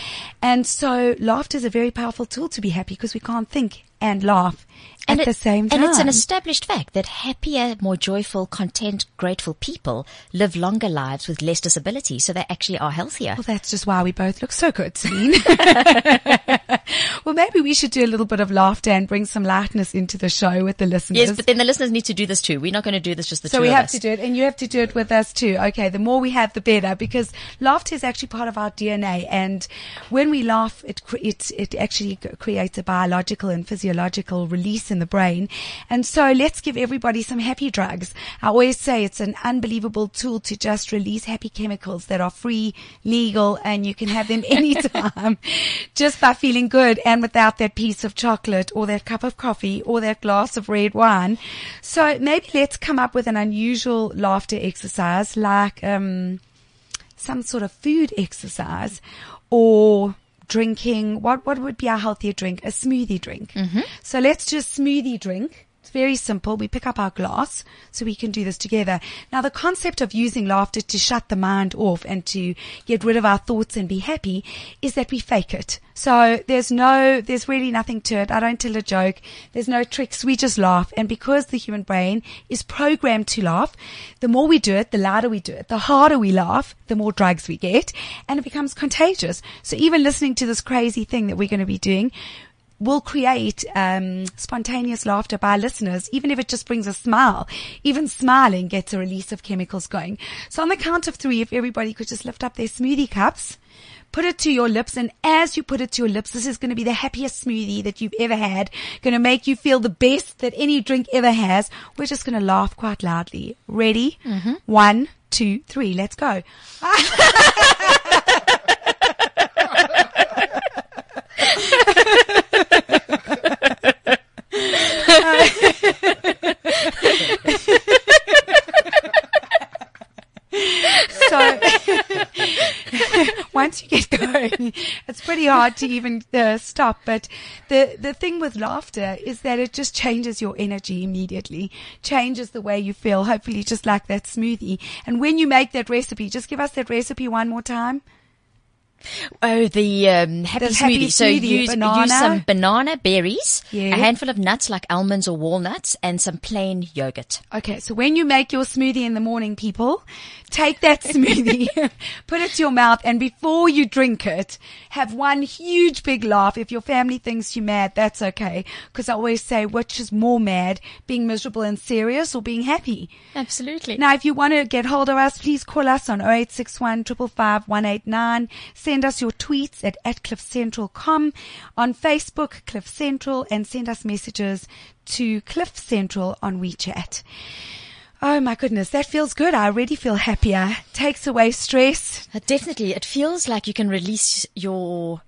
And so laughter is a very powerful tool to be happy because we can't think and laugh at it- the same time. And it's an established fact that happier, more joyful, content, grateful people live longer lives with less disability, so they actually are healthier. well, that's just why we both look so good, Celynn. well, maybe we should do a little bit of laughter and bring some lightness into the show with the listeners. Yes, but then the listeners need to do this too. We're not going to do this just the so two we have to do it, and you have to do it with us too. Okay, the more we have, the better, because laughter is actually part of our DNA, and when we laugh, it it it actually creates a biological and physiological physiological release in the brain. And so let's give everybody some happy drugs. I always say it's an unbelievable tool to just release happy chemicals that are free, legal, and you can have them anytime just by feeling good and without that piece of chocolate or that cup of coffee or that glass of red wine. So maybe let's come up with an unusual laughter exercise like, um, some sort of food exercise or drinking what what would be a healthier drink? A smoothie drink. Mm-hmm. So let's do a smoothie drink it's very simple. We pick up our glass so we can do this together. Now the concept of using laughter to shut the mind off and to get rid of our thoughts and be happy is that we fake it. So there's no there's really nothing to it. I don't tell a joke. There's no tricks. We just laugh. And because the human brain is programmed to laugh the more we do it the louder we do it. The harder we laugh the more drugs we get. And it becomes contagious. So even listening to this crazy thing that we're going to be doing will create um, spontaneous laughter by listeners, even if it just brings a smile. Even smiling gets a release of chemicals going. So on the count of three, if everybody could just lift up their smoothie cups, put it to your lips, and as you put it to your lips, this is going to be the happiest smoothie that you've ever had. Going to make you feel the best that any drink ever has. We're just going to laugh quite loudly. Ready? One, two, three. Let's go. So once you get going, it's pretty hard to even uh, stop. But the the thing with laughter is that it just changes your energy immediately, changes the way you feel. Hopefully, just like that smoothie. And when you make that recipe, just give us that recipe one more time. Oh, the um, happy The smoothie. happy so smoothie, use, use some banana berries, Yeah. a handful of nuts like almonds or walnuts, and some plain yogurt. Okay, so when you make your smoothie in the morning, people, take that smoothie, put it to your mouth, and before you drink it, have one huge big laugh. If your family thinks you're mad, that's okay. Because I always say, which is more mad, being miserable and serious or being happy? Absolutely. Now, if you want to get hold of us, please call us on 0861 555 189. Send us your tweets at, at cliffcentral.com, on Facebook, Cliff Central, and send us messages to Cliff Central on WeChat. Oh my goodness, that feels good. I already feel happier. Takes away stress. Uh, Definitely. It feels like you can release your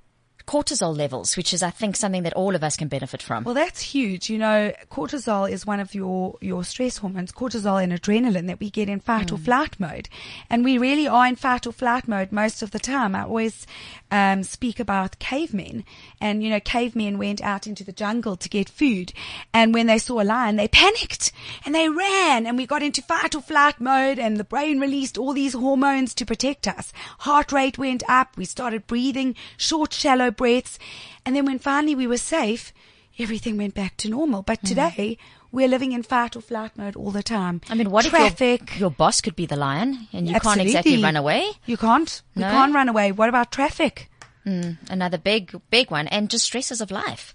cortisol levels, which is, I think, something that all of us can benefit from. Well, that's huge. You know, cortisol is one of your, your stress hormones, cortisol and adrenaline that we get in fight or flight mode. And we really are in fight or flight mode most of the time. I always um, speak about cavemen. And, you know, cavemen went out into the jungle to get food. And when they saw a lion, they panicked and they ran and we got into fight or flight mode and the brain released all these hormones to protect us. Heart rate went up. We started breathing short, shallow breaths. And then when finally we were safe, everything went back to normal. But hmm. today, we're living in fight or flight mode all the time. I mean, what Traffic. if your, your boss could be the lion and you can't exactly run away? You can't. You No? can't run away. What about traffic? Hmm, another big, big one. And just stresses of life.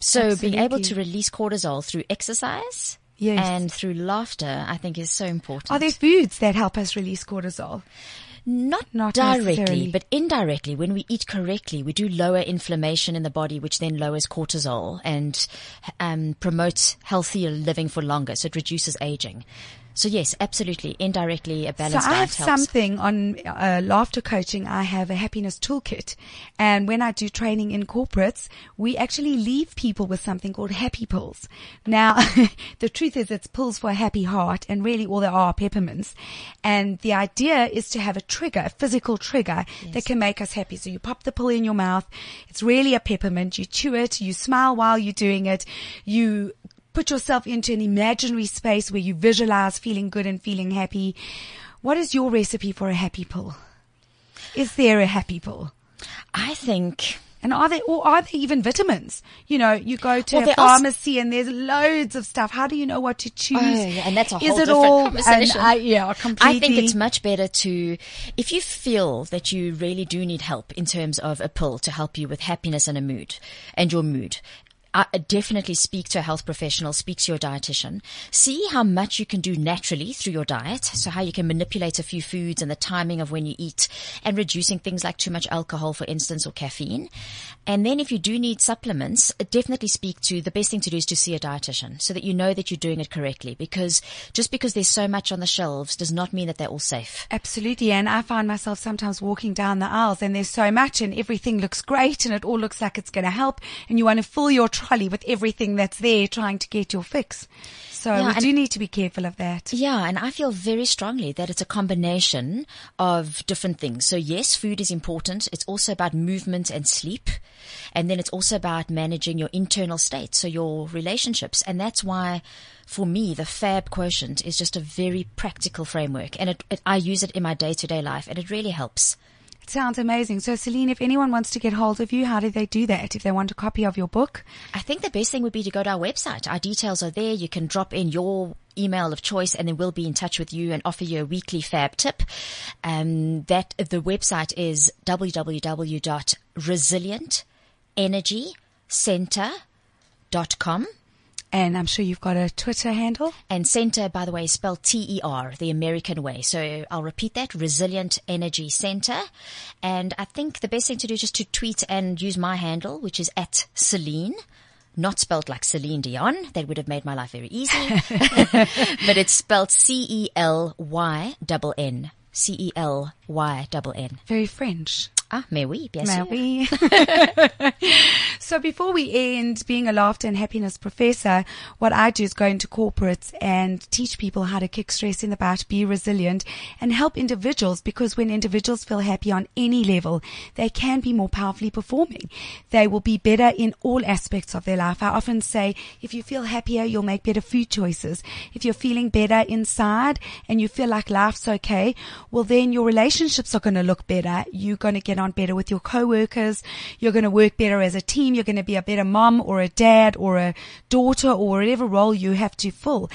So being able to release cortisol through exercise Yes. and through laughter, I think is so important. Are there foods that help us release cortisol? Not, Not directly, but indirectly. When we eat correctly, we do lower inflammation in the body, which then lowers cortisol and um, promotes healthier living for longer. So it reduces aging. So yes, absolutely, indirectly, a balance. So balanced I have helps. something on uh, laughter coaching. I have a happiness toolkit, and when I do training in corporates, we actually leave people with something called happy pills. Now, the truth is, it's pills for a happy heart, and really all there are peppermints. And the idea is to have a trigger, a physical trigger that can make us happy. So you pop the pill in your mouth. It's really a peppermint. You chew it. You smile while you're doing it. You put yourself into an imaginary space where you visualize feeling good and feeling happy. What is your recipe for a happy pill? Is there a happy pill? I think And are there, or are there even vitamins? You know, you go to Well, a there are s- pharmacy and there's loads of stuff. How do you know what to choose? Oh, yeah, and that's a Is whole it different all, conversation. I, yeah, completely. I think it's much better to, if you feel that you really do need help in terms of a pill to help you with happiness and a mood and your mood. I definitely speak to a health professional, speak to your dietitian. See how much you can do naturally through your diet. So how you can manipulate a few foods and the timing of when you eat and reducing things like too much alcohol, for instance, or caffeine. And then if you do need supplements, definitely speak to, the best thing to do is to see a dietitian so that you know that you're doing it correctly because just because there's so much on the shelves does not mean that they're all safe. Absolutely. And I find myself sometimes walking down the aisles and there's so much and everything looks great and it all looks like it's going to help and you want to fill your trolley with everything that's there trying to get your fix. So Yeah, we do need to be careful of that. Yeah, and I feel very strongly that it's a combination of different things. So yes, food is important. It's also about movement and sleep. And then it's also about managing your internal state, so your relationships. And that's why for me, the FAB quotient is just a very practical framework. And it, it, I use it in my day to day life and it really helps. It sounds amazing. So Celynn, if anyone wants to get hold of you, how do they do that? If they want a copy of your book? I think the best thing would be to go to our website. Our details are there. You can drop in your email of choice and then we'll be in touch with you and offer you a weekly fab tip. Um, that the website is www.resilientenergycenter.com. And I'm sure you've got a Twitter handle. And center, by the way, is spelled T-E-R, the American way. So I'll repeat that, Resilient Energy Center. And I think the best thing to do is just to tweet and use my handle, which is at Celynn. Not spelled like Celine Dion. That would have made my life very easy. but it's spelled C-E-L-Y-double-N. C-E-L-Y-double-N. Very French. Ah, mais oui, bien May sûr. we? so before we end being a laughter and happiness professor, what I do is go into corporates and teach people how to kick stress in the butt, be resilient and help individuals because when individuals feel happy on any level, they can be more powerfully performing. They will be better in all aspects of their life. I often say if you feel happier, you'll make better food choices. If you're feeling better inside and you feel like life's okay, well then your relationships are going to look better. You're going to get on better with your coworkers. You're going to work better as a team. You're going to be a better mom or a dad or a daughter or whatever role you have to fill.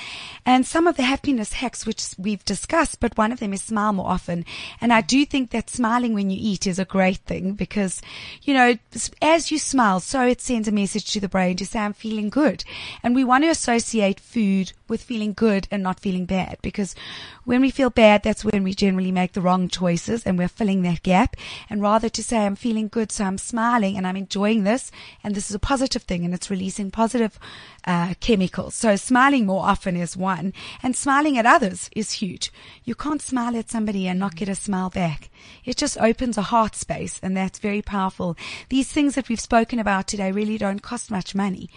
And some of the happiness hacks, which we've discussed, but one of them is smile more often. And I do think that smiling when you eat is a great thing because, you know, as you smile, so it sends a message to the brain to say, I'm feeling good. And we want to associate food with feeling good and not feeling bad because when we feel bad, that's when we generally make the wrong choices and we're filling that gap. And rather to say, I'm feeling good, so I'm smiling and I'm enjoying this and this is a positive thing and it's releasing positive uh, chemicals. So smiling more often is one and smiling at others is huge. You can't smile at somebody and not get a smile back. It just opens a heart space and that's very powerful. These things that we've spoken about today really don't cost much money.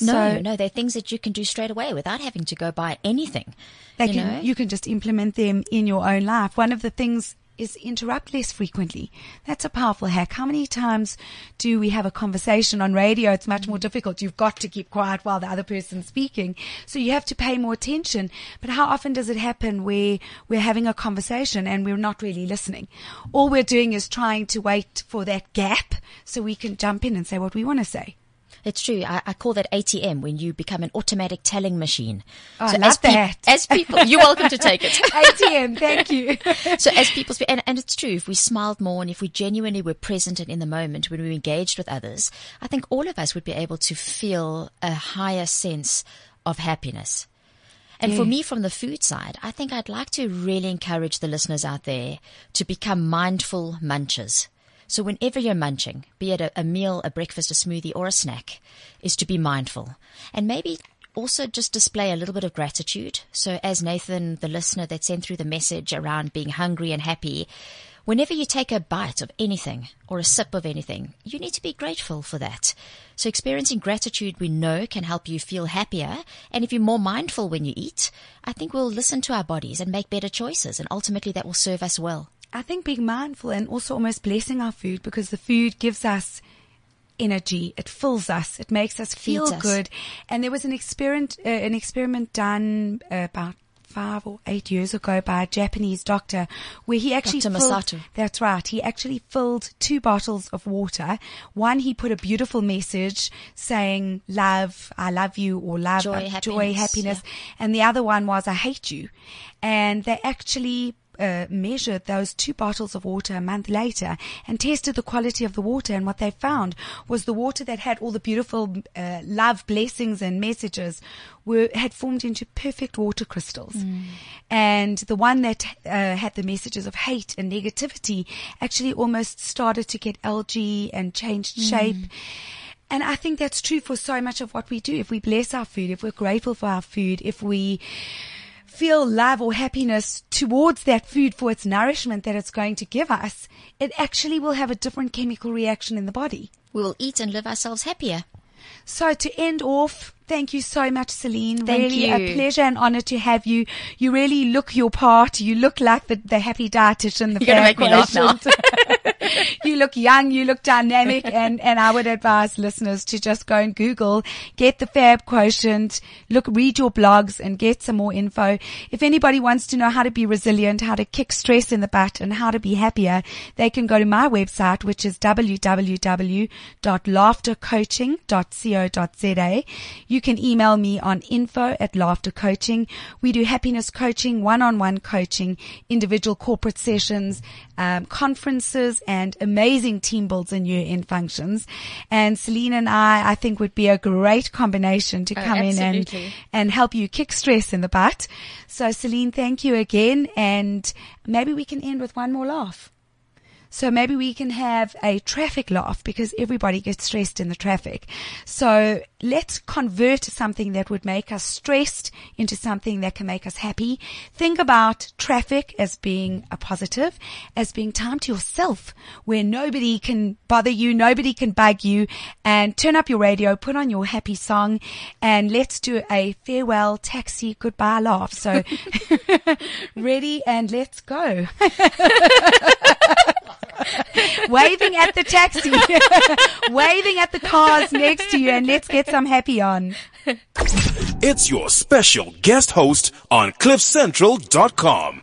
No, So- no, they're things that you can do straight away without having to go buy anything. They you can, know? you can just implement them in your own life. One of the things is interrupt less frequently. That's a powerful hack. How many times do we have a conversation on radio? It's much more difficult. You've got to keep quiet while the other person's speaking. So you have to pay more attention. But how often does it happen where we're having a conversation and we're not really listening? All we're doing is trying to wait for that gap so we can jump in and say what we want to say. It's true. I, I call that ATM when you become an automatic telling machine. Oh, I as love peop- that. as people, you're welcome to take it. ATM, thank you. so as people speak, and, and it's true, if we smiled more and if we genuinely were present and in the moment when we were engaged with others, I think all of us would be able to feel a higher sense of happiness. And for me, from the food side, I think I'd like to really encourage the listeners out there to become mindful munchers. So whenever you're munching, be it a, a meal, a breakfast, a smoothie, or a snack, is to be mindful. And maybe also just display a little bit of gratitude. So as Nathan, the listener that sent through the message around being hungry and happy, whenever you take a bite of anything or a sip of anything, you need to be grateful for that. So experiencing gratitude we know can help you feel happier. And if you're more mindful when you eat, I think we'll listen to our bodies and make better choices. And ultimately that will serve us well. I think being mindful and also almost blessing our food because the food gives us energy. It fills us. It makes us feel us. good. And there was an experiment, uh, an experiment done uh, about five or eight years ago by a Japanese doctor where he actually Dr. filled, Masato. that's right. He actually filled two bottles of water. One, he put a beautiful message saying love, I love you or love, Joy, uh, joy, happiness, happiness. And the other one was I hate you. And they actually uh, measured those two bottles of water a month later and tested the quality of the water. And what they found was the water that had all the beautiful uh, love, blessings, and messages were had formed into perfect water crystals. And the one that uh, had the messages of hate and negativity actually almost started to get algae and changed shape. And I think that's true for so much of what we do. If we bless our food, if we're grateful for our food, if we feel love or happiness towards that food for its nourishment that it's going to give us, it actually will have a different chemical reaction in the body. We will eat and live ourselves happier. So to end off, thank you so much, Celynn. Thank really you. a pleasure and honor to have you. You really look your part. You look like the, the happy dietitian. The You're gonna make me laugh now. you look young, you look dynamic, and, and I would advise listeners to just go and Google, get the Fab Quotient, look, read your blogs and get some more info. If anybody wants to know how to be resilient, how to kick stress in the butt and how to be happier, they can go to my website, which is www.laughtercoaching.co.za. You can email me on info at laughter coaching. We do happiness coaching, one-on-one coaching, individual corporate sessions, um, conferences and amazing team builds and year-end functions. And Celynn and I, I think would be a great combination to Oh, come in and, and help you kick stress in the butt. So Celynn, thank you again. And maybe we can end with one more laugh. So maybe we can have a traffic laugh because everybody gets stressed in the traffic. So let's convert something that would make us stressed into something that can make us happy. Think about traffic as being a positive, as being time to yourself where nobody can bother you, nobody can bug you and turn up your radio, put on your happy song and let's do a farewell taxi goodbye laugh. So ready and let's go. waving at the taxi, waving at the cars next to you, and let's get some happy on. It's your special guest host on CliffCentral.com.